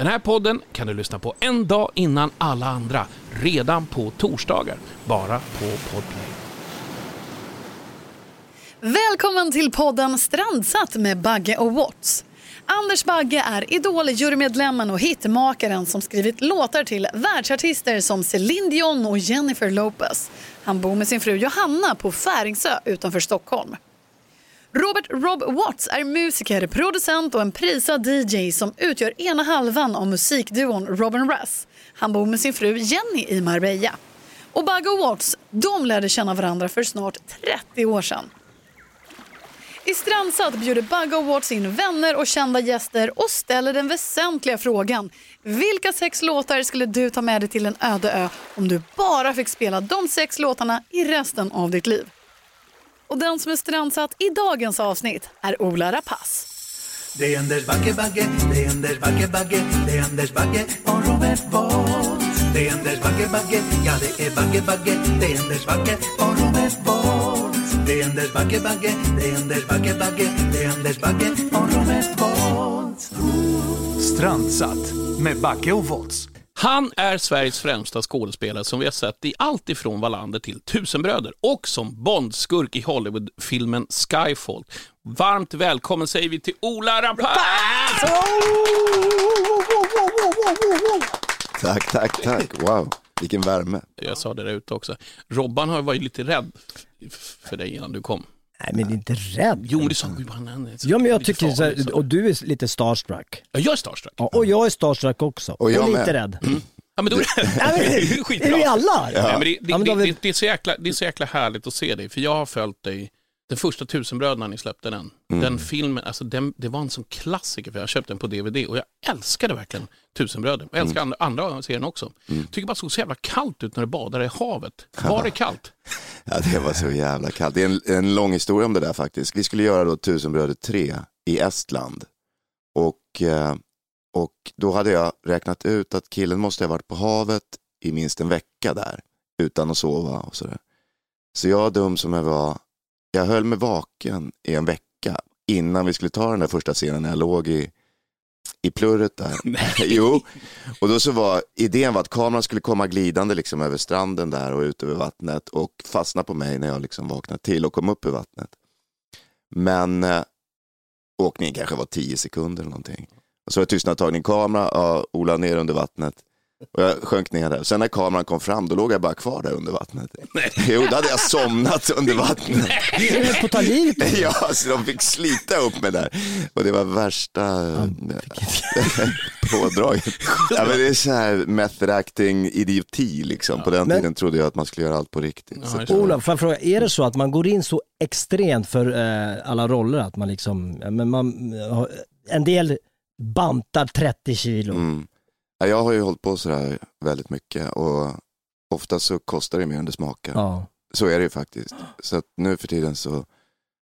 Den här podden kan du lyssna på en dag innan alla andra, redan på torsdagar, bara på Podplay. Välkommen till podden Strandsatt med Bagge och Watts. Anders Bagge är Idol-jurymedlemmen och hitmakaren som skrivit låtar till världsartister som Céline Dion och Jennifer Lopez. Han bor med sin fru Johanna på Färingsö utanför Stockholm. Robert Rob Watts är musiker, producent och en prisad DJ som utgör ena halvan av musikduon Robin Russ. Han bor med sin fru Jenny i Marbella. Och Bagge och Watts, de lärde känna varandra för snart 30 år sedan. I Strandsatt bjuder Bug och Watts in vänner och kända gäster och ställer den väsentliga frågan. Vilka sex låtar skulle du ta med dig till en öde ö om du bara fick spela de sex låtarna i resten av ditt liv? Och den som är strandsatt i dagens avsnitt är Ola Rapace. Det är Anders Bagge, Bagge, det är Anders Bagge, Bagge, det är Anders Bagge och Robert Bolt. Det är Anders Bagge, Bagge, ja det är Bagge, Bagge, det är Anders Bagge och Robert Bolt. Det är Anders Bagge, Bagge, det är Anders Bagge, Bagge, det är Anders Bagge och Robert Bolt. Strandsatt med Backe och Volts. Han är Sveriges främsta skådespelare som vi har sett i allt ifrån Wallander till Tusenbröder och som Bondskurk i Hollywoodfilmen Skyfall. Varmt välkommen säger vi till Ola Rapace! Tack, tack, tack. Wow, vilken värme. Jag sa det där ute också. Robban har varit lite rädd för dig innan du kom. Nej men inte rädd. Jo, men du sa "Gud, han är så- Ja men jag tycker så farlig", här, och du är lite starstruck. Ja, jag är starstruck. Ja, och jag är starstruck också. Och jag lite med. rädd. Ja, men då är det, det är skitbra. vi alla? Nej, men det, det, Ja, det, det, det, är så jäkla, det är så jäkla härligt att se dig, för jag har följt dig den första Tusenbröderna ni släppte den. Mm. Den filmen, alltså den, det var en sån klassiker för jag köpte den på DVD och jag älskade verkligen Tusenbröder. Jag älskar Mm. andra, andra serien också. Tycker bara det såg så jävla kallt ut när du badade i havet. Var det kallt? Ja, det var så jävla kallt. Det är en, en lång historia om det där faktiskt. Vi skulle göra då Tusenbröder 3 i Estland. Och, eh, och då hade jag räknat ut att killen måste ha varit på havet i minst en vecka där. Utan att sova och sådär. Så jag dum som jag var, jag höll mig vaken i en vecka innan vi skulle ta den där första scenen när jag låg i, i plurret där. jo, och då så var idén var att kameran skulle komma glidande liksom över stranden där och ut över vattnet och fastna på mig när jag liksom vaknade till och kom upp ur vattnet. Men eh, åkningen kanske var tio sekunder eller någonting. Och så var det tystnadtagning kamera, ja, Ola ner under vattnet. Och jag sjönk ner där. Sen när kameran kom fram, då låg jag bara kvar där under vattnet. Jo, då hade jag somnat under vattnet. Du höll på att ta livet. Ja, så de fick slita upp mig där. Och det var värsta pådraget. Ja, men det är så här method acting idioti liksom. På den Men- tiden trodde jag att man skulle göra allt på riktigt. Ja, Ola, får jag fråga, är det så att man går in så extremt för eh, alla roller att man liksom, men man, en del bantar 30 kilo. Mm. Ja, jag har ju hållit på sådär väldigt mycket och ofta så kostar det mer än det smakar. Ja, Så är det ju faktiskt. Så att nu för tiden så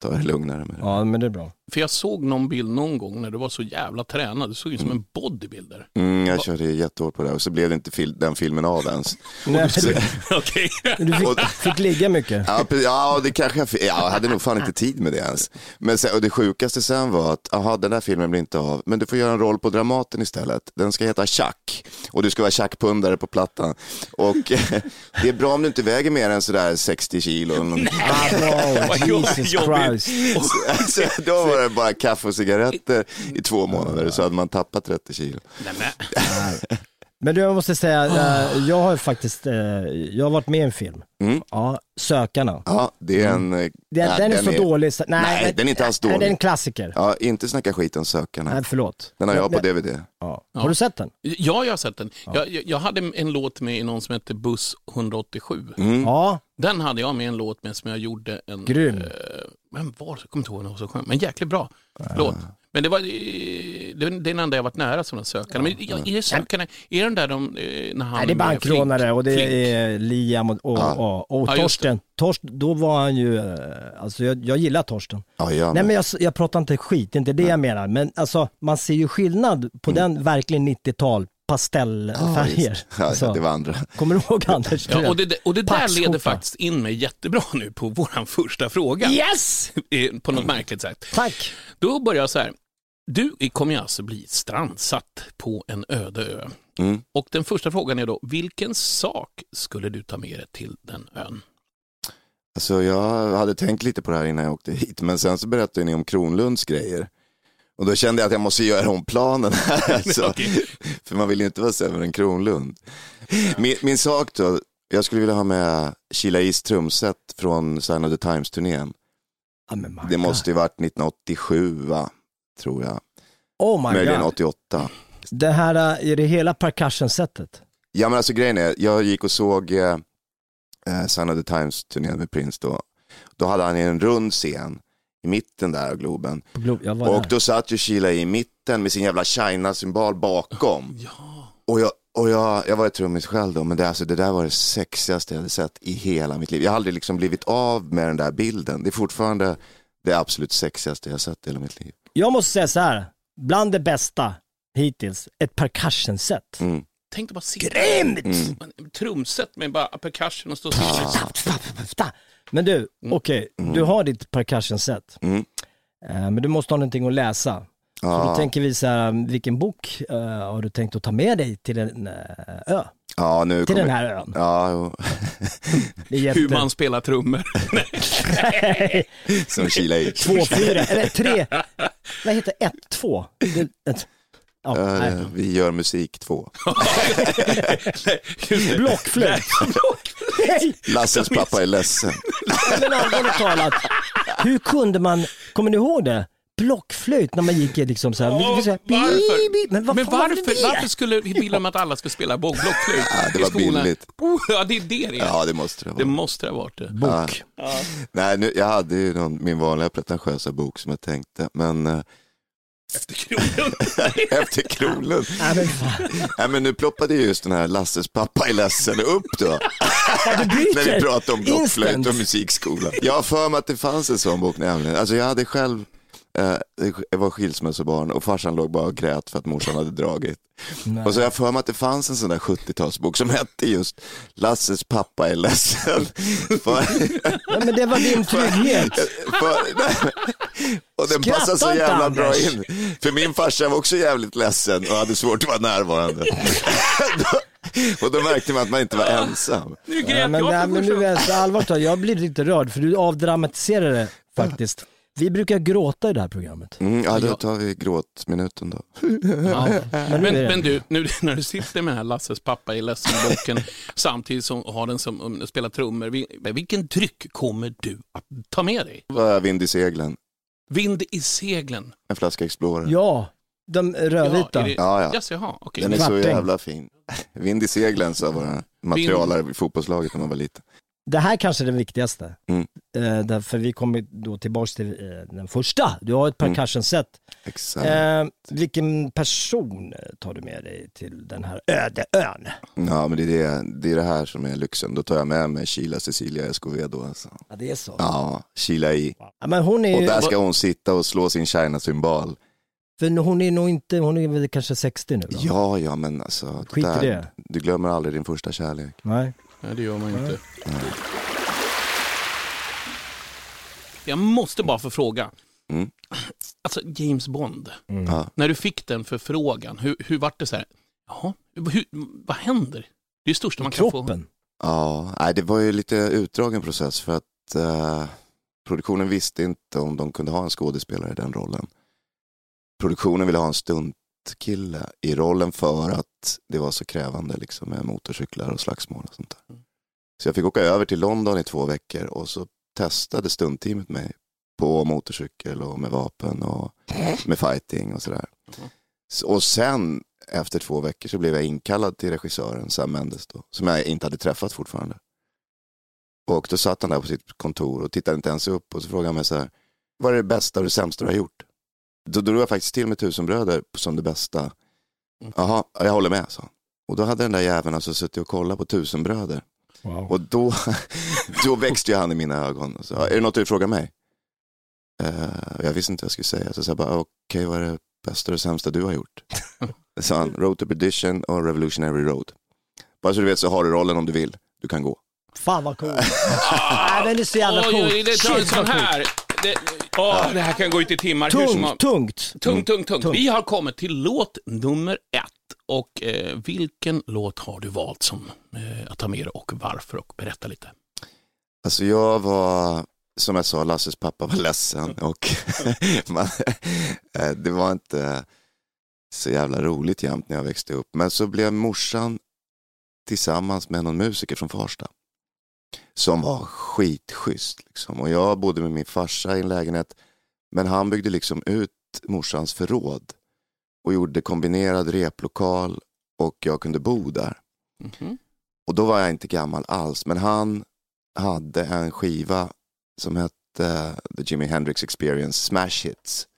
tar jag det lugnare med det. ja, men det är bra. För jag såg någon bild någon gång när du var så jävla tränad. Du såg ut som en bodybuilder. Mm, jag körde jättehårt på det och så blev det inte fil- den filmen av ens. Nej. Du fick, fick ligga mycket. ja, ja, det kanske jag, ja, jag hade nog fan inte tid med det ens. Men sen, och det sjukaste sen var att, aha, den där filmen blir inte av, men du får göra en roll på Dramaten istället. Den ska heta Chuck och du ska vara tjackpundare på plattan. Och det är bra om du inte väger mer än sådär 60 kilo. Ah, jobbigt. Jesus Christ. Så då var det bara kaffe och cigaretter i två månader så hade man tappat 30 kilo. Nej, men. Men du, jag måste säga, eh, jag har faktiskt, eh, jag har varit med i en film. Mm. Ja, Sökarna. Ja, det är en... eh, Den, nej, den är så dålig. Så, nej, Nej, den är inte alls Nej, dålig. det är en klassiker. Ja, inte snacka skit om sökarna. Nej, förlåt. Den har jag på DVD. Ja. Har du sett den? Ja, jag har sett den. Jag, jag, jag hade en låt med i någon som hette Buss 187. Mm. Ja, Den hade jag med en låt med som jag gjorde en... Grym. Eh, vem var det? Kommer inte ihåg vem som sjöng. Men jäkligt bra låt. Men det var eh, det är den enda jag varit nära som den sökande. Men är det sökande, är den där de, eh, när han Nej, det är bankrånare Flink- och det Flink? är Liam och, och, Ja. och, och Ja. Torsten. Torsten, då var han ju, eh, alltså jag, jag gillar Torsten. Ja, jag Nej men jag, jag pratar inte skit, det är inte det jag menar. Men alltså man ser ju skillnad på den verkligen 90-tal pastellfärger. Mm. Ja, det var andra. Kommer du ihåg Anders? Ja, och det, och det där leder faktiskt in mig jättebra nu på vår första fråga. Yes! Eh, På något märkligt sätt. Tack! Då börjar jag så här. Du kommer ju alltså bli strandsatt på en öde ö. Mm. Och den första frågan är då, vilken sak skulle du ta med dig till den ön? Alltså jag hade tänkt lite på det här innan jag åkte hit, men sen så berättade ni om Kronlunds grejer. Och då kände jag att jag måste göra om planen här. Alltså. Okej. För man vill ju inte vara sämre än Kronlund. Min, min sak då, jag skulle vilja ha med Sheila East trumset från Sign of the Times-turnén. My Det måste ju varit 1987 va, tror jag. Oh my Möjligen god. 88. Det här, eh, är det hela percussion-setet? Ja men alltså grejen är, jag gick och såg eh, eh, Sign of the Times-turnén med Prince då. Då hade han en rund scen i mitten där av Globen. På Glo- Jag var Och där. då satt ju Sheila i mitten med sin jävla China-symbol bakom. Ja. Och, jag, och jag, jag var ett trummis själv då, men det, alltså, det där var det sexigaste jag hade sett i hela mitt liv. Jag har aldrig liksom blivit av med den där bilden. Det är fortfarande det absolut sexigaste jag har sett i hela mitt liv. Jag måste säga så här, bland det bästa hittills, ett percussion-set. Mm. Tänk dig bara se Grymt! Mm. trumset med bara percussion och stå och Men du, okej, du har ditt percussion-set. Mm. Eh, Men du måste ha någonting att läsa. Så då Ja, tänker vi så här, vilken bok eh, har du tänkt att ta med dig till en eh, ö? ja, nu Till kommer... den här ön? Ja, jo. Det är jätte... hur man spelar trummor. som i. Två, fyra, eller tre, vad heter ett, två? Det, ett, ja, nej. Eh, vi gör musik två. Blockflöjt. Lasses pappa är ledsen. men allvarligt talat, hur kunde man, kommer ni ihåg det? Blockflöjt när man gick liksom så här, Ja, vi- så här varför? bi- bi- men vad Men varför, varför skulle vi vilja om att alla ska spela blockflöjt Ja, det var billigt. Oh, ja, det är det det är. Ja, det måste det vara. Det måste det ha varit det. Bok. Nej, nu, jag hade ju någon, min vanliga pretentiösa bok som jag tänkte, men eh, Efter krogen. efter Kronlund. Nej men fan. Nej, men nu ploppade ju just den här Lasses pappa är ledsen upp då. När vi pratade om blockflöjt och musikskola. Jag har för mig att det fanns en sån bok nämligen. Alltså jag hade själv, jag var skilsmässobarn och farsan låg bara och grät för att morsan hade dragit. Och så jag för mig att det fanns en sån där 70-talsbok som hette just Lasses pappa är ledsen. för, Ja, men det var din trygghet. för, nej, och den Skratta passar så jävla bra Anders. in. För min farsa var också jävligt ledsen och hade svårt att vara närvarande. och då märkte man att man inte var ensam. Nu grät Ja, jag men, för nej, men första nu är det allvarligt jag blir lite rörd för du avdramatiserar det faktiskt. Vi brukar gråta i det här programmet. Mm, ja, då tar vi gråtminuten då. Ja. Men, nu Men, du, nu, när du sitter med den här Lasses pappa är ledsen-boken samtidigt som har den som um, spelar trummor, vil- vilken dryck kommer du att ta med dig? Vad vind i seglen, Vind i seglen. en flaska Explorer. Ja, de rödvita. är det- Ja, ja. Yes, jaha, okej. Den är så Kvarting. jävla fin. Vind i seglen sa våra materialare i fotbollslaget när man var liten. Det här kanske är det viktigaste. Mm. Eh, därför vi kommer då tillbaka till eh, den första. Du har ett Mm. percussion-set. Exakt. Eh, vilken person eh, tar du med dig till den här öde ön? Ja, men det är det, det är det här som är lyxen. Då tar jag med mig Sheila Cecilia Escovedo. Alltså. Ja, det är så. Ja, Sheila i. Ja, men hon är Och där ska hon sitta och slå sin China-symbol. för hon är nog inte, hon är väl kanske 60 nu då? Ja, ja, men alltså. Skit där, det. Du glömmer aldrig din första kärlek. Nej. Nej, det gör man ju inte. Jag måste bara få fråga. Mm. Alltså James Bond, Ja. när du fick den förfrågan, hur, hur vart det så här? Jaha, hur, vad händer? Det är det största man kan få. Kroppen. Ja, nej, det var ju lite utdragen process för att eh, produktionen visste inte om de kunde ha en skådespelare i den rollen. Produktionen ville ha en stuntkille i rollen för att det var så krävande liksom, med motorcyklar och slagsmål och sånt där. Så jag fick åka över till London i två veckor och så testade stuntteamet mig på motorcykel och med vapen och med fighting och sådär. S- Och sen efter två veckor så blev jag inkallad till regissören Sam Mendes då, som jag inte hade träffat fortfarande. Och då satt han där på sitt kontor och tittade inte ens upp och så frågade han mig så här, vad är det bästa och det sämsta du har gjort? Då drog jag faktiskt till med Tusenbröder som det bästa. Jaha, jag håller med, sa. Och då hade den där jäveln alltså suttit och kollat på Tusenbröder. Wow. Och då, då växte ju han i mina ögon. Så, är det något du vill fråga mig? Eh, jag visste inte vad jag skulle säga. Så jag sa bara, okej vad är det bästa och sämsta du har gjort? Så han, Road to Perdition och Revolutionary Road. Bara så du vet så har du rollen om du vill. Du kan gå. Fan vad coolt. Nej men det är så jävla Oj, coolt. oj, det tar en Shit, sån här. Det, åh, det här kan gå ut i timmar. Hur som Tungt, tungt. Tungt, tungt, tungt. Tungt. Vi har kommit till låt nummer ett. Och eh, vilken låt har du valt som eh, att ta med dig och varför? Och berätta lite. Alltså jag var, som jag sa, Lasses pappa var ledsen och man, eh, det var inte så jävla roligt jämt när jag växte upp. Men så blev morsan tillsammans med någon musiker från Farsta som var skitschysst. Liksom. Och jag bodde med min farsa i en lägenhet men han byggde liksom ut morsans förråd och gjorde kombinerad replokal och jag kunde bo där. Mhm. Och då var jag inte gammal alls, men han hade en skiva som hette The Jimi Hendrix Experience Smash Hits.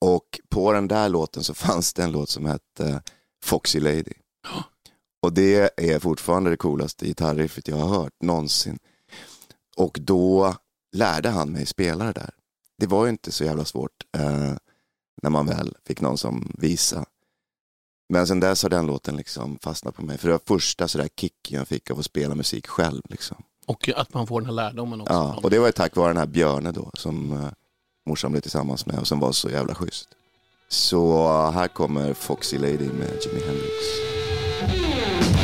Och på den där låten så fanns det en låt som hette Foxy Lady. Och det är fortfarande det coolaste gitarriffet jag har hört någonsin. Och då lärde han mig spela det där. Det var ju inte så jävla svårt eh, när man väl fick någon som visa. Men sen dess har den låten liksom fastnat på mig. För det var första sådär kicken jag fick av att spela musik själv. Liksom. Och att man får den här lärdomen också. Ja, och det var ju tack vare den här Björne då som uh, morsan blev tillsammans med och som var så jävla schysst. Så eh, här kommer Foxy Lady med Jimi Hendrix. Yeah.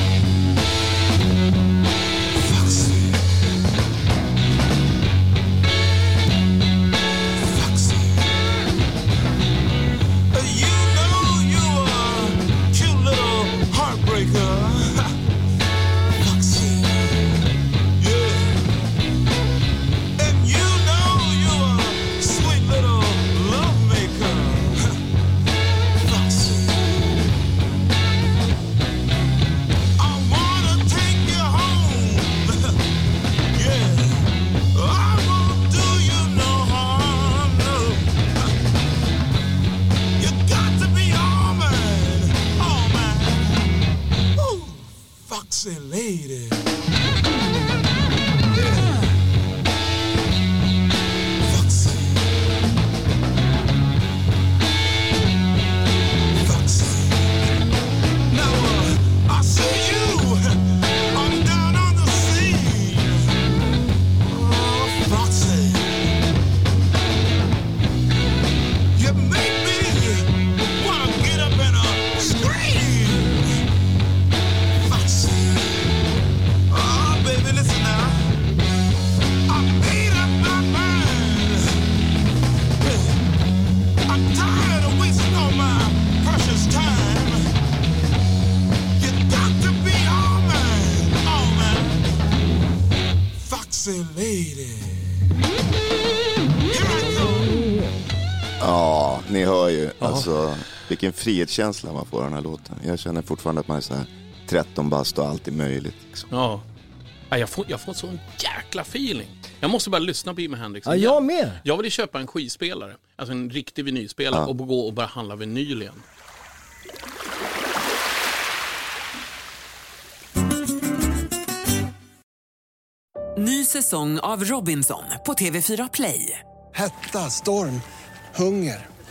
Vilken frihetskänsla man får av den här låten. Jag känner fortfarande att man är så här 13 bast och allt är möjligt. Liksom. Ja. Ja, Jag får, jag får sån jäkla feeling. Jag måste bara lyssna på Jimi Hendrix. Ja, jag med. Jag vill ju köpa en skivspelare, alltså en riktig vinylspelare Ja. och gå och bara handla vinyl igen. Ny säsong av Robinson på TV4 Play. Hetta, storm, hunger.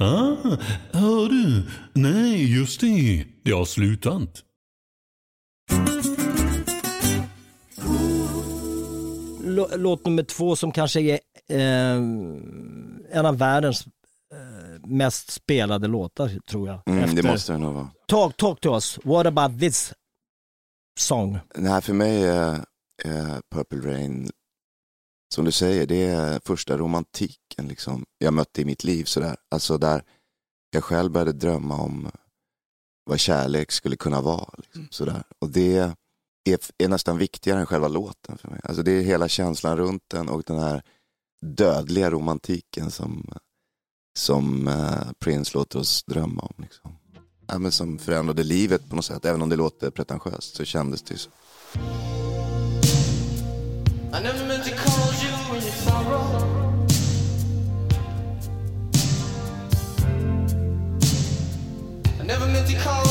Ah, hör du? Nej, just det. Det har slutat. Lå- Låt nummer två som kanske är eh, en av världens eh, mest spelade låtar tror jag. Mm, det Efter- måste det nog vara. Talk, talk to us, what about this song? Nej, för mig är eh, Purple Rain, som du säger, det är första romantiken liksom, jag mötte i mitt liv. Sådär. Alltså där jag själv började drömma om vad kärlek skulle kunna vara. Liksom, sådär. Och det är, är nästan viktigare än själva låten för mig. Alltså det är hela känslan runt den och den här dödliga romantiken som, som eh, Prince låter oss drömma om. Liksom. Ja, men som förändrade livet på något sätt. Även om det låter pretentiöst så kändes det ju så. I never meant to cause you any sorrow. I never meant to cause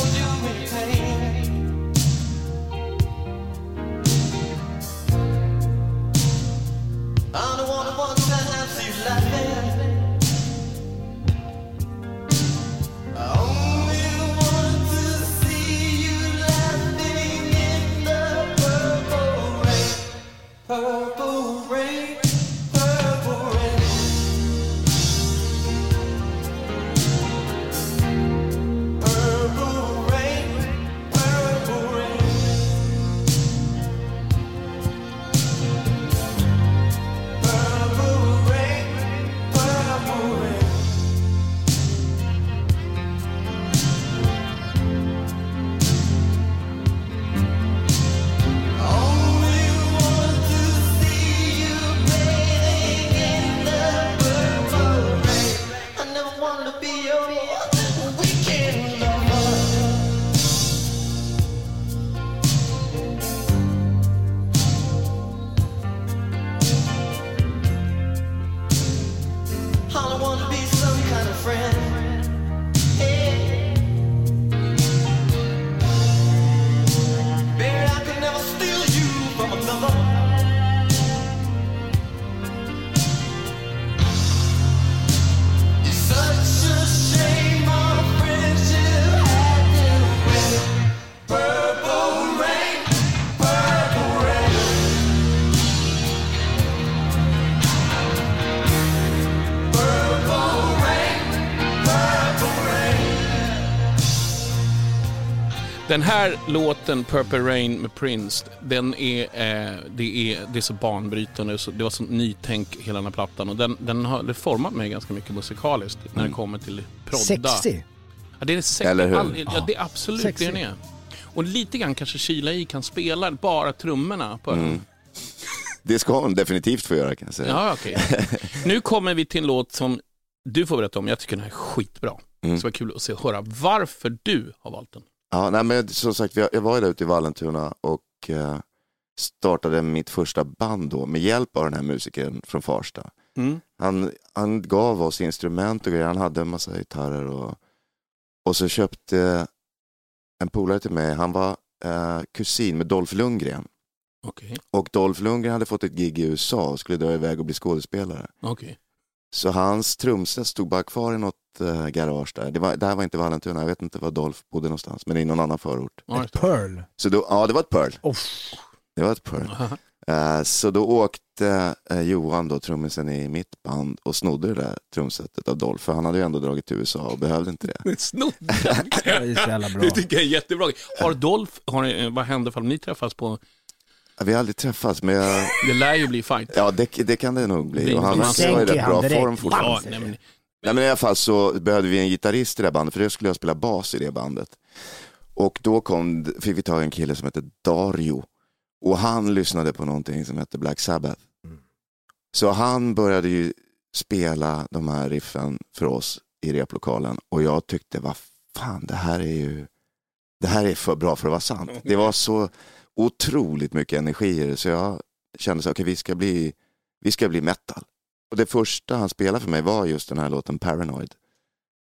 wanna be Den här låten, Purple Rain med Prince, den är, eh, det är, det är så banbrytande. Så det var så nytänk hela den här plattan. Och den, den har det format mig ganska mycket musikaliskt när det kommer till prodda. Sexy. Ja, det är sex, Eller hur? all, ja, det är absolut Sexy. det den är. Och lite grann kanske Kila i kan spela bara trummorna på den. Det ska hon definitivt få göra kan jag säga. Ja, okej. Nu kommer vi till en låt som du får berätta om. Jag tycker den här är skitbra. Mm. Det ska vara kul att se och höra varför du har valt den. Ja, nej, men som sagt, jag var ju där ute i Vallentuna och eh, startade mitt första band då med hjälp av den här musikern från Farsta. Mm. Han, han gav oss instrument och grejer, han hade en massa gitarrer och, och så köpte en polare till mig, han var eh, kusin med Dolph Lundgren. Okej, Och Dolph Lundgren hade fått ett gig i USA och skulle dra iväg och bli skådespelare. okej. Så hans trumset stod bara kvar i något eh, garage där. Det, var, det här var inte Vallentuna, jag vet inte var Dolph bodde någonstans, men i någon annan förort. Ett Pearl. Så då, ja, det var ett Pearl. Uff. Det var ett Pearl. Eh, så då åkte eh, Johan, då, trummisen i mitt band, och snodde det där trumsetet av Dolph, för han hade ju ändå dragit till USA och behövde inte det. Snodde Det är så jävla bra. Det tycker jag är jättebra. Har Dolph, har vad händer om ni träffas på, Vi har aldrig träffats, men jag, det lär ju bli fight. ja, det, det kan det nog bli. Och han Du var i rätt bra form fortfarande. Ja, nej, men, Nej, men I alla fall så behövde vi en gitarrist i det bandet, för då skulle jag spela bas i det bandet. Och då kom, fick vi ta en kille som hette Dario. Och han lyssnade på någonting som hette Black Sabbath. Så han började ju spela de här riffen för oss i replokalen. Och jag tyckte, vad fan, det här är ju det här är för bra för att vara sant. Det var så otroligt mycket energi i det, så jag kände så okej vi ska bli vi ska bli metal. Och det första han spelade för mig var just den här låten Paranoid.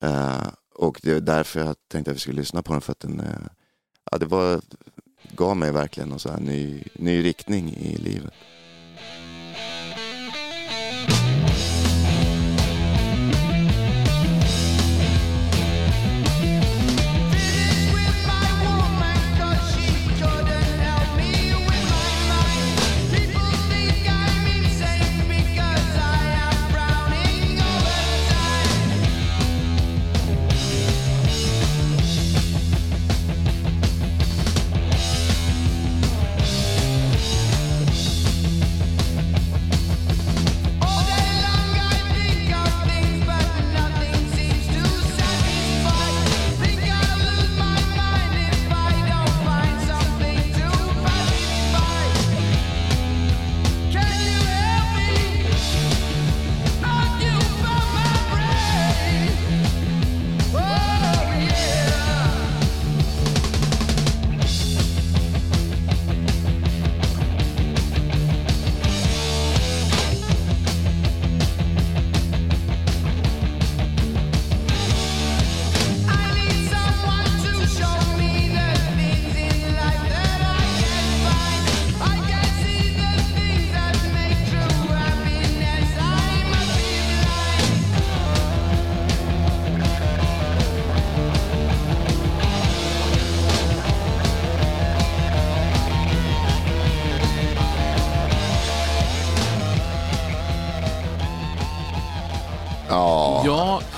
Uh, och det är därför jag tänkte att vi skulle lyssna på den för att den, uh, ja, det var, gav mig verkligen en ny, ny riktning i livet.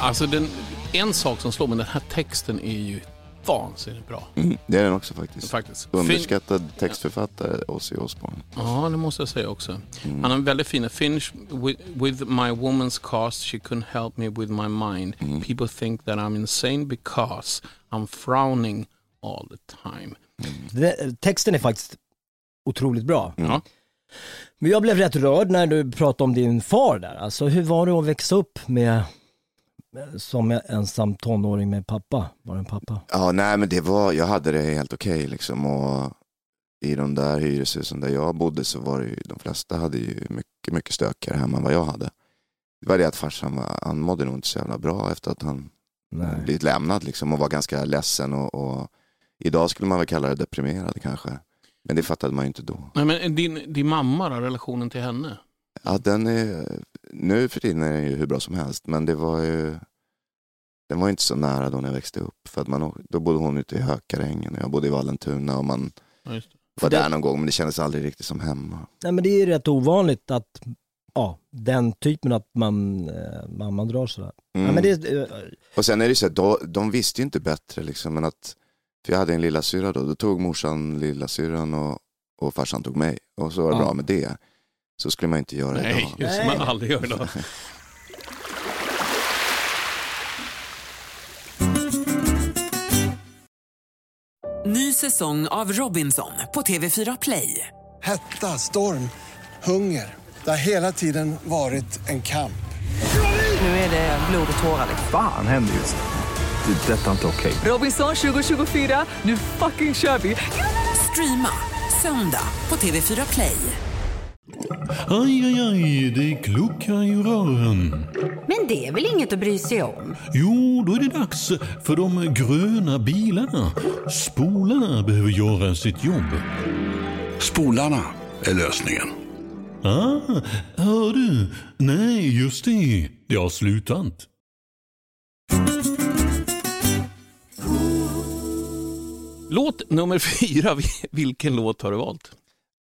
Alltså den, en sak som slår mig, den här texten är ju vansinnigt bra. Mm, det är den också faktiskt. Faktiskt. Underskattad textförfattare, Ozzy Osbourne. Ja, det måste jag säga också. Mm. Han har väldigt fin finish with, with my woman's cast she couldn't help me with my mind. Mm. People think that I'm insane because I'm frowning all the time. Det, texten är faktiskt otroligt bra. Ja. Men jag blev rätt rörd när du pratade om din far där. Alltså hur var det att växa upp med som ensam tonåring med pappa? Var det en pappa? Ja, nej men det var, jag hade det helt okej liksom. Och i de där hyreshusen där jag bodde så var det ju, de flesta hade ju mycket, mycket stökigare hemma än vad jag hade. Det var det att farsan var, han mådde nog inte så jävla bra efter att han Nej. blivit lämnad liksom och var ganska ledsen och, och idag skulle man väl kalla det deprimerad kanske. Men det fattade man ju inte då. Nej, men din, din mamma då, relationen till henne? Ja, den är, nu för tiden är den ju hur bra som helst, men det var ju, den var ju inte så nära då när jag växte upp. För att man, då bodde hon ute i Hökarängen och jag bodde i Vallentuna och man Ja, just det. var det- där någon gång, men det kändes aldrig riktigt som hemma. Nej men det är ju rätt ovanligt att, ja, den typen att man, eh, mamma drar sådär. Mm. Ja, men det, eh, Och sen är det ju så här, då, de visste ju inte bättre liksom, men att, för jag hade en lilla syra då, då tog morsan lilla syran och, och farsan tog mig. Och så var det Ja. bra med det. Så skulle man inte göra Nej, idag. just som man aldrig gör idag. Ny säsong av Robinson på TV4 Play. Hetta, storm, hunger. Det har hela tiden varit en kamp. Nu är det blod och tårar. Fan händer just nu. Det. är Detta är inte okej. Robinson 2024, nu fucking kör vi! Streama söndag på TV4 Play. Aj, aj, aj, det kluckar i rören. Men det är väl inget att bry sig om? Jo, då är det dags för de gröna bilarna. Spolarna behöver göra sitt jobb. Spolarna är lösningen. Ah, hör du? Nej, just det. Det har slutat. Låt nummer fyra, vilken låt har du valt?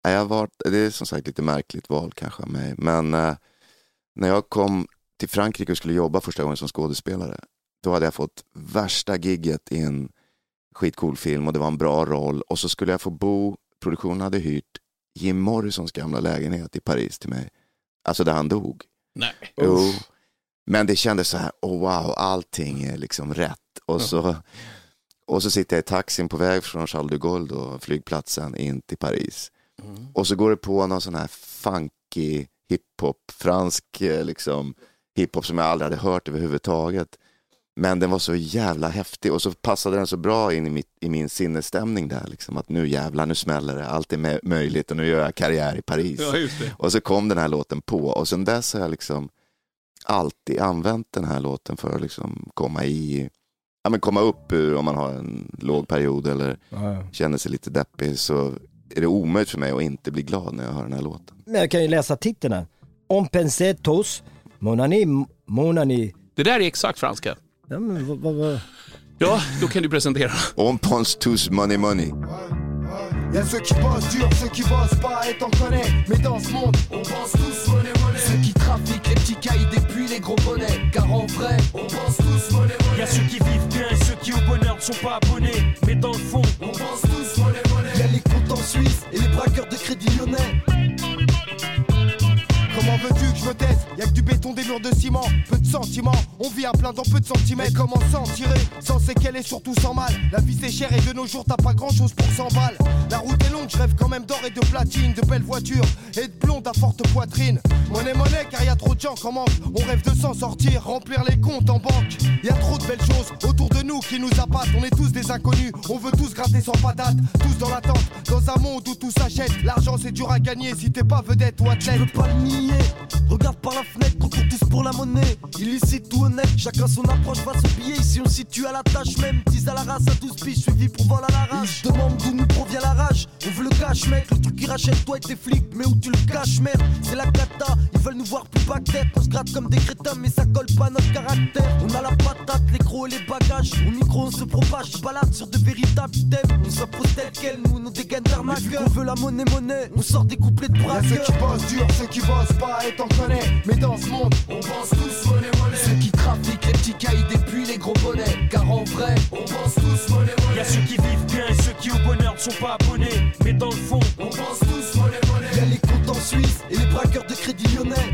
Jag varit, det är som sagt lite märkligt val kanske av mig, men eh, när jag kom till Frankrike och skulle jobba första gången som skådespelare, då hade jag fått värsta gigget i en skitcool film och det var en bra roll och så skulle jag få bo, produktionen hade hyrt Jim Morrisons gamla lägenhet i Paris till mig, alltså där han dog. Nej. Jo. Men det kändes så här, oh wow, allting är liksom rätt. Och så, och så sitter jag i taxin på väg från Charles de Gaulle, då, flygplatsen, in till Paris. Och så går det på någon sån här funky hiphop, fransk eh, liksom, hiphop som jag aldrig hade hört överhuvudtaget. Men den var så jävla häftig och så passade den så bra in i, mitt, i min sinnesstämning där. Liksom, att nu jävlar, nu smäller det, allt är möjligt och nu gör jag karriär i Paris. Ja. Och så kom den här låten på och sen dess har jag liksom alltid använt den här låten för att liksom komma i, ja men komma upp ur om man har en låg period eller Ja, ja. känner sig lite deppig så är det omöjligt för mig att inte bli glad när jag hör den här låten. Men jag kan ju läsa titeln här. On pensait tous, mon ami, mon ami. Det där är exakt franska. Ja, men vad, vad, vad? Ja, då kan du presentera. On pense tous money money. Y'a ceux qui bossent dur, ceux qui bossent pas, et t'en connais. Mais dans ce monde, on pense tous monnaie, monnaie. Ceux qui trafiquent les petits cailles depuis les gros bonnets. Car en vrai, on pense tous monnaie, monnaie. Y'a ceux qui vivent bien et ceux qui au bonheur ne sont pas abonnés. Mais dans le fond, On pense tous monnaie, monnaie. Suisse et les braqueurs de crédit lyonnais. Comment veux-tu que je me taise Y'a que du béton, des murs de ciment, peu de sentiments. On vit à plein dans peu de centimètres. Comment s'en tirer Sans séquelles et surtout sans mal. La vie c'est cher et de nos jours t'as pas grand chose pour 100 balles. La route est longue, je rêve quand même d'or et de platine, de belles voitures et de blondes à forte poitrine. Monnaie, monnaie, car y a trop de gens qui en manquent. On rêve de s'en sortir, remplir les comptes en banque. Y a trop de belles choses autour de nous qui nous appâtent. On est tous des inconnus, on veut tous gratter sans patate. Tous dans l'attente, dans un monde où tout s'achète. L'argent c'est dur à gagner si t'es pas vedette ou athlète. Regarde par la fenêtre, on tous pour la monnaie. Illicite ou honnête, chacun son approche face au billet. Ici on se situe à la tâche même. 10 à la race, à 12 piges, suivi pour vol à l'arrache. Ils se demandent d'où nous provient mec. Le truc qui rachète toi et tes flics, mais où tu le caches, merde? C'est la cata. Ils veulent nous voir plus bactère. On se gratte comme des crétins, mais ça colle pas à notre caractère. On a la patate, les gros et les bagages. Au micro, on se propage, je balade sur de véritables thèmes. On s'impose tel quel, nous, nos dégaines d'armaqueur. On veut la monnaie, monnaie, on sort des couplets de Y'a braqueurs. ceux qui bossent dur, ceux qui bossent pas, et t'en connais. Mais dans ce monde, on pense tous monnaie monnaie. Ceux qui trafiquent les petits caïds et puis les gros bonnets. Car en vrai, On pense tous monnaie monnaie. Y'a ceux qui vivent bien et ceux qui au bonheur ne sont pas abonnés. Mais dans le fond, On pense tous monnaie monnaie. Y'a les comptes en Suisse et les braqueurs de crédit lyonnais.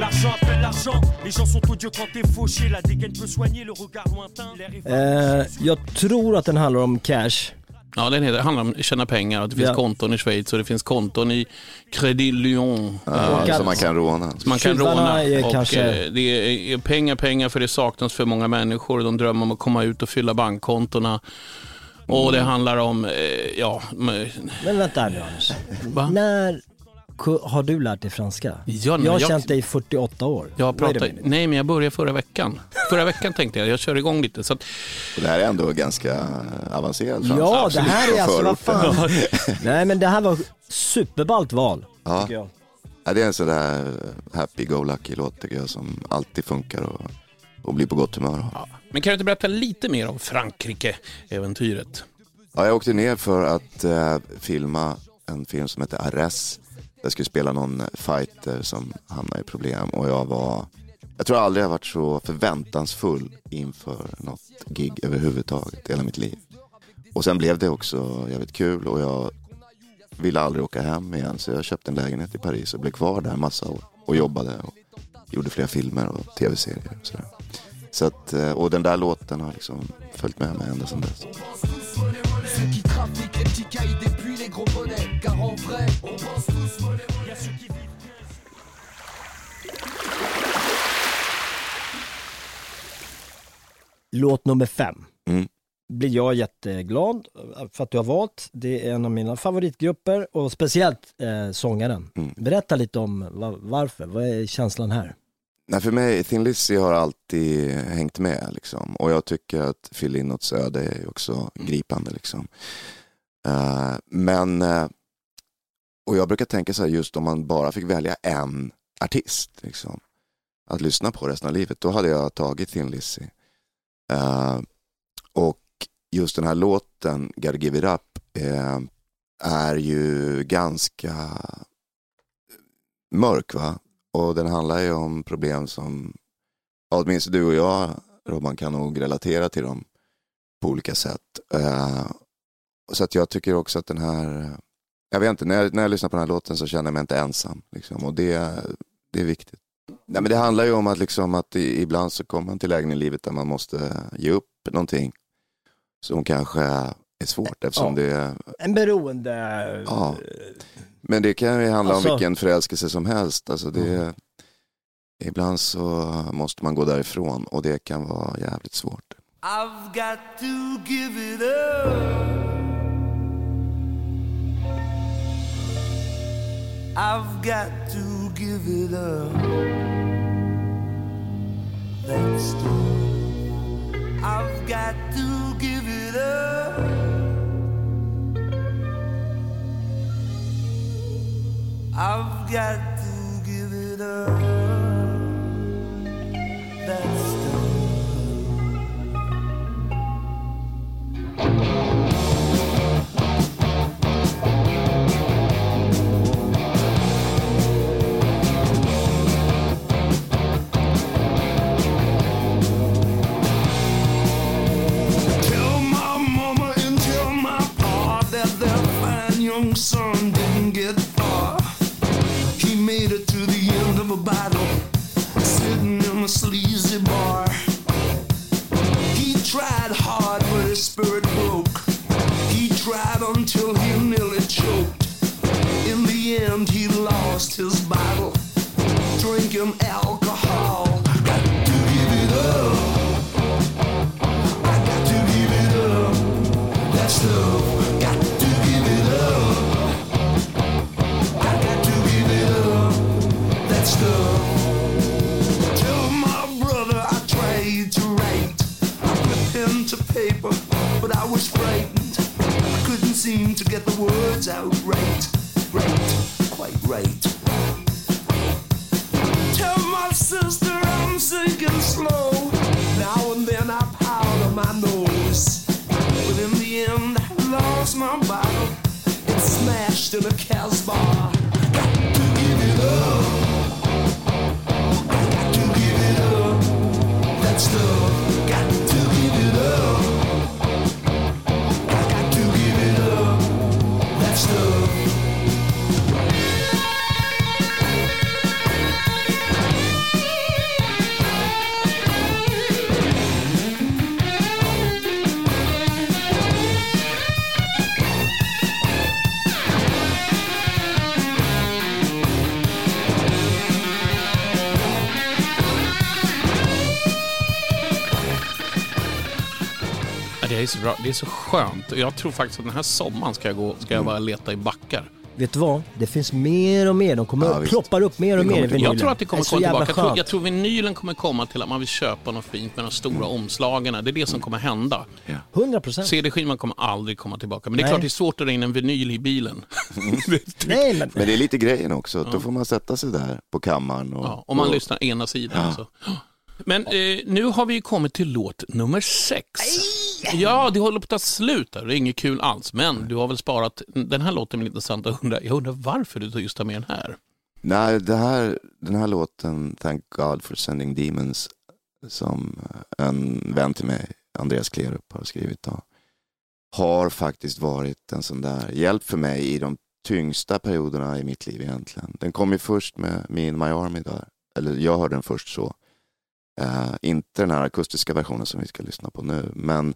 l'argent appelle l'argent. Les gens sont odieux quand t'es fauché. La dégaine peut soigner le regard lointain. Eh, jag tror att den handlar om cash. Ja, den heter, det handlar om att tjäna pengar. Att det finns Ja. konton i Schweiz och det finns konton i Credit Lyon. Ja, som man kan råna. som man kan råna. är och, kanske- eh, det är är pengar, pengar för det saknas för många människor. De drömmer om att komma ut och fylla bankkontona. Och det handlar om, eh, ja, Men vänta nu Anders. Va? När har du lärt dig franska? Ja, jag har jag- känt dig i 48 år. jag pratar, nej men jag började förra veckan. Förra veckan tänkte jag, jag kör igång lite. Så att, Och det här är ändå ganska avancerad franska. Ja, det här är alltså, vad fan. Nej men det här var superballt val. Ja. tycker jag. Ja, det är en sån där happy-go-lucky-låt tycker jag som alltid funkar och, och blir på gott humör. Ja men kan du inte berätta lite mer om Frankrike-äventyret? jag åkte ner för att eh, filma en film som heter Arrest. Jag skulle spela någon fighter som hamnade i problem och jag var jag tror aldrig jag varit så förväntansfull inför något gig överhuvudtaget i hela mitt liv. Och sen blev det också jävligt kul och jag ville aldrig åka hem igen så jag köpte en lägenhet i Paris och blev kvar där en massa år och jobbade och gjorde flera filmer och tv-serier och sådär. Så att, eh, och den där låten har liksom följt med mig ända sedan dess. Låt nummer fem. Mm. Blir jag jätteglad för att du har valt. Det är en av mina favoritgrupper och speciellt eh, sångaren. Mm. Berätta lite om va- varför, vad är känslan här? Nej, för mig, Thin Lizzy har alltid hängt med liksom. Och jag tycker att Phil Lynotts öde är också gripande liksom. Eh, men, eh, och jag brukar tänka så här, just om man bara fick välja en artist liksom, att lyssna på resten av livet, då hade jag tagit Thin Lizzy. Eh, och just den här låten, Gotta Give It Up, är ju ganska mörk va? Och den handlar ju om problem som, ja, åtminstone du och jag, Robban, kan nog relatera till dem på olika sätt. Eh, så att jag tycker också att den här, jag vet inte, när jag, när jag lyssnar på den här låten så känner jag mig inte ensam. Liksom, och det, det är viktigt. Nej, men det handlar ju om att, liksom, att i, ibland så kommer man till lägen i livet där man måste ge upp någonting som kanske är svårt eftersom Ja. det En beroende... Ja. Men det kan ju handla Alltså- om vilken förälskelse som helst. Alltså det, Ibland så måste man gå därifrån och det kan vara jävligt svårt. I've got to give it up. I've got to give it up. That's true. I've got to give it up. I've got to give it up. That's to get the words out right, right, quite right. Tell my sister I'm sinking slow. Now and then I powder my nose. But in the end, I lost my bottle. It smashed in a Casbah. Är så bra. Det är så skönt. Jag tror faktiskt att den här sommaren ska jag, gå, ska jag bara leta i backar. Vet du vad? Det finns mer och mer. De kommer Ja, ploppar upp mer och Det mer i vinylen. Jag tror att det kommer så komma tillbaka. Jag tror, jag tror vinylen kommer komma till att man vill köpa något fint med de stora omslagen. Det är det som kommer hända. 100 procent. CD-skivan kommer aldrig komma tillbaka. Men det är Nej. klart det är svårt att dra in en vinyl i bilen. Nej, men... Men det är lite grejen också, att då får man sätta sig där på kammaren. Och, Ja, om man och, lyssnar ena sidan. Ja. Alltså. Men eh, nu har vi kommit till låt nummer sex. Ja, det håller på att ta slut där. Det är inget kul alls. Men du har väl sparat, den här låten med intressant. Jag undrar, jag undrar varför du just tar med den här. Nej, det här, den här låten, Thank God for sending demons, som eh, en vän till mig, Andreas Klerup, har skrivit, då, har faktiskt varit en sån där hjälp för mig i de tyngsta perioderna i mitt liv egentligen. Den kom ju först med Me in My Army där, eller jag hörde den först så. Uh, inte den här akustiska versionen som vi ska lyssna på nu, men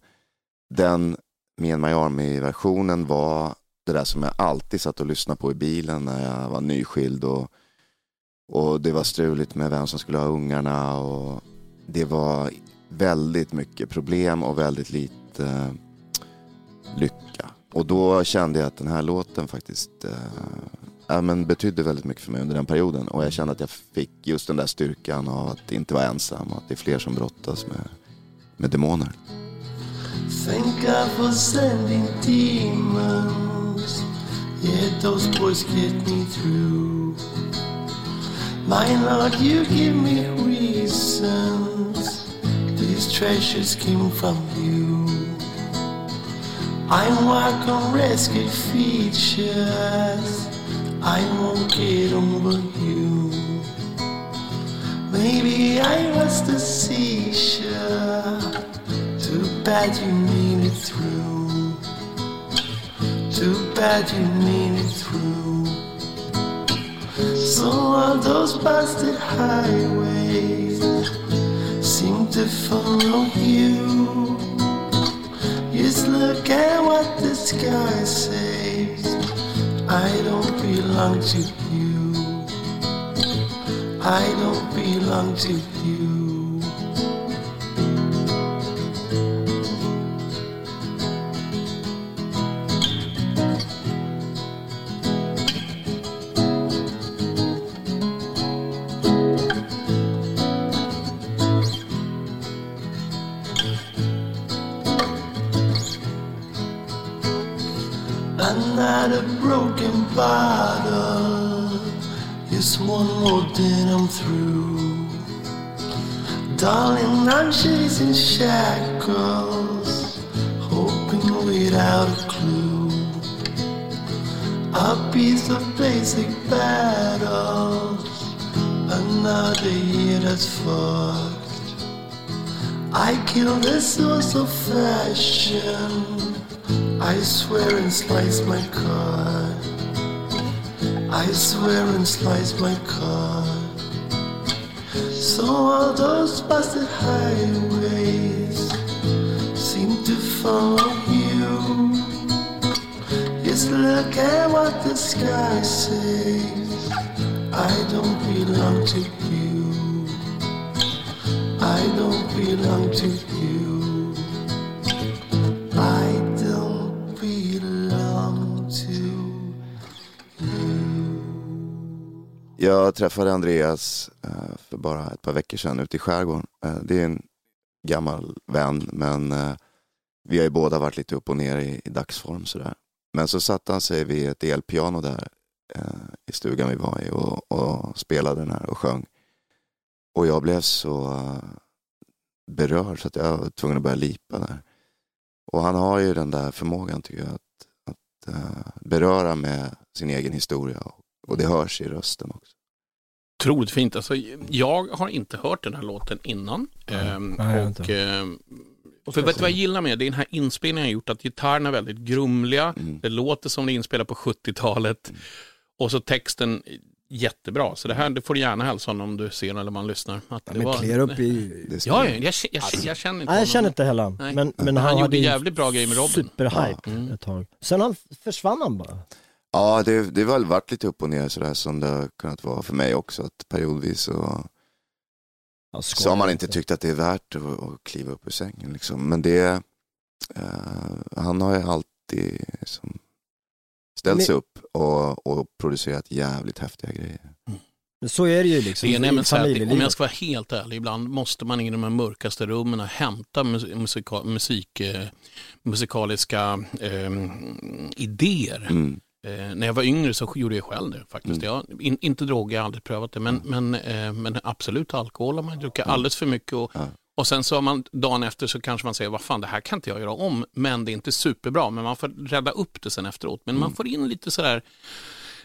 den Me in My Army-versionen var det där som jag alltid satt och lyssnade på i bilen när jag var nyskild och, och det var struligt med vem som skulle ha ungarna och det var väldigt mycket problem och väldigt lite eh, lycka. Och då kände jag att den här låten faktiskt äh, men betydde väldigt mycket för mig under den perioden och jag kände att jag fick just den där styrkan av att inte vara ensam och att det är fler som brottas med, med demoner. Thank God for sending demons. Yeah, those boys get me through. My Lord, you give me reasons. These treasures came from you. I walk on rescued features. I won't get over you. Maybe I was the seashell. Too bad you made it through. Too bad you made it through. So all those busted highways seem to follow you. Just look at what the sky says. I don't belong to you. I don't belong to you. Darling, I'm chasing shackles, hoping without a clue. A piece of basic battles, another year that's fucked. I kill the source of fashion. I swear and slice my card. I swear and slice my card. So all those busted highways seem to follow you. Just look at what the sky says. I don't belong to you. I don't belong to you. Jag träffade Andreas eh, för bara ett par veckor sedan ute i skärgården. Eh, det är en gammal vän, men eh, vi har ju båda varit lite upp och ner i, i dagsform. Sådär. Men så satte han sig vid ett elpiano där i stugan vi var i och, och spelade den här och sjöng. Och jag blev så, berörd så att jag var tvungen att börja lipa där. Och han har ju den där förmågan tycker jag att, att beröra med sin egen historia och, och det hörs i rösten också. Otroligt fint. Alltså, jag har inte hört den här låten innan. Ehm, Nej, jag har och, ehm, för vet du vad jag gillar med det? Det är den här inspelningen har gjort att gitarrerna är väldigt grumliga. Det låter som det är inspelat på 70-talet. Och så texten jättebra. Så det här det får du gärna hälsa honom om du ser eller man lyssnar. Att det men var- kliar upp i... Ja, ja, jag, jag, jag, jag känner inte Nej, jag honom. känner inte heller han. Nej. Men, men Han han, gjorde jävligt bra grejer med Robin. Superhype Ja. ett tag. Sen han försvann han bara. Ja, det, det har väl varit lite upp och ner sådär som det har kunnat vara för mig också. Att periodvis så, så har man inte tyckt att det är värt att, att kliva upp ur sängen. Liksom. Men det, eh, han har ju alltid liksom, ställt sig upp och, och producerat jävligt häftiga grejer. Men så är det ju liksom Det är i nämligen så att, om familjelivet. jag ska vara helt ärlig, ibland måste man in i de här mörkaste rummen och hämta mus- musika, musik, eh, musikaliska eh, idéer. Mm. Eh, när jag var yngre så gjorde jag själv det faktiskt. Jag, in, inte droger, jag har aldrig prövat det, men, men, eh, men absolut alkohol har man druckit alldeles för mycket. Och, och sen så har man dagen efter så kanske man säger, vad fan det här kan inte jag göra om, men det är inte superbra, men man får rädda upp det sen efteråt. Men man får in lite sådär,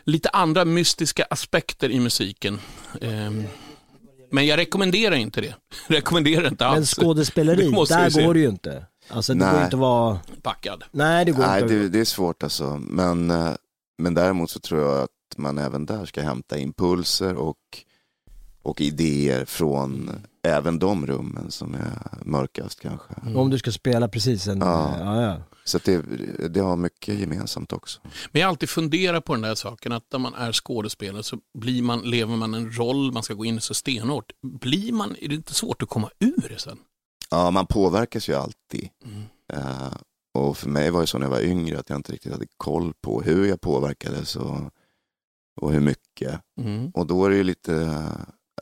lite andra mystiska aspekter i musiken. Ehm, men jag rekommenderar inte det. rekommenderar inte Men alls. skådespeleri, Det måste vi där se. går det ju inte. Alltså det Nej. går inte att vara... Backad. Nej, det går Nej, inte. det, det är svårt alltså. Men, eh, men däremot så tror jag att man även där ska hämta impulser och, och idéer från även de rummen som är mörkast kanske. Om du ska spela precis en... Ja. Ja, ja. Så att det, det har mycket gemensamt också. Men jag har alltid funderat på den där saken att när man är skådespelare så blir man, lever man en roll, man ska gå in så stenhårt. Blir man, är det inte svårt att komma ur det sen? Ja, man påverkas ju alltid. Eh, och för mig var det så när jag var yngre att jag inte riktigt hade koll på hur jag påverkades och, och hur mycket. Mm. Och då är det ju lite,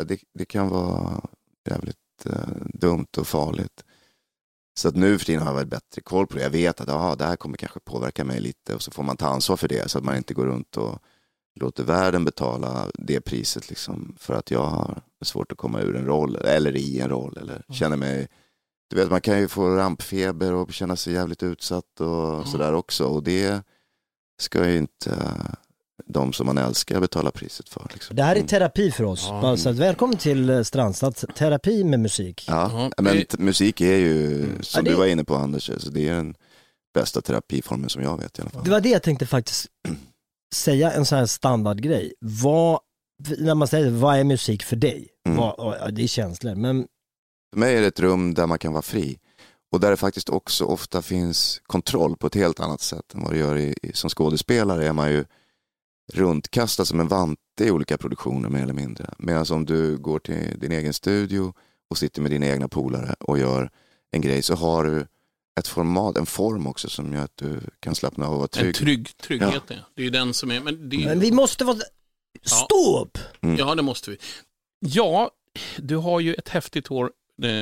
det, det kan vara jävligt eh, dumt och farligt. Så att nu för tiden har jag väl bättre koll på det. Jag vet att aha, det här kommer kanske påverka mig lite och så får man ta ansvar för det så att man inte går runt och låter världen betala det priset liksom för att jag har svårt att komma ur en roll eller i en roll eller känner mig du vet man kan ju få rampfeber och känna sig jävligt utsatt och sådär också och det ska ju inte de som man älskar betala priset för. Liksom. Det här är terapi för oss. Bara så att, välkommen till eh, Strandstads terapi med musik. Ja, men musik är ju, som Mm. Ja, det- du var inne på Anders, så det är den bästa terapiformen som jag vet i alla fall. Det var det jag tänkte faktiskt säga, en sån här standardgrej. Vad, när man säger vad är musik för dig? Mm. Vad, ja, det är känslor, men För mig är det ett rum där man kan vara fri. Och där det faktiskt också ofta finns kontroll på ett helt annat sätt än vad det gör i, i, som skådespelare. är man ju runtkastad som en vante i olika produktioner mer eller mindre. Medan om du går till din egen studio och sitter med dina egna polare och gör en grej så har du ett format, en form också som gör att du kan slappna av och vara trygg. En trygg trygghet, Ja. ja. det är ju den som är... Men, det är, Men vi måste vara... Stå upp! Mm. Ja, det måste vi. Ja, du har ju ett häftigt år eh,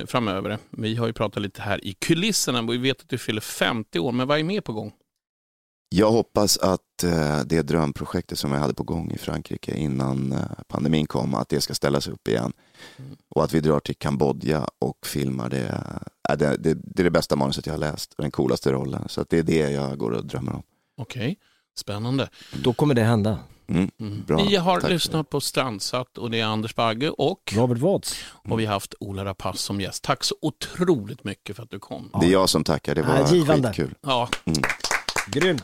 framöver. Vi har ju pratat lite här i kulisserna och vi vet att du fyller 50 år, men vad är mer på gång? Jag hoppas att eh, det drömprojektet som jag hade på gång i Frankrike innan eh, pandemin kom, att det ska ställas upp igen. Och att vi drar till Kambodja och filmar det. Äh, det, det, det är det bästa manuset jag har läst och den coolaste rollen. Så att det är det jag går och drömmer om. Okej, spännande. Då kommer det hända. Mm. Bra. Vi har Tack. lyssnat på Strandsatt och det är Anders Bagge och Robert Watts. Och vi har haft Ola Rapace som gäst. Tack så otroligt mycket för att du kom. Det är jag som tackar, det var givande. skitkul. Ja. Mm. Grymt.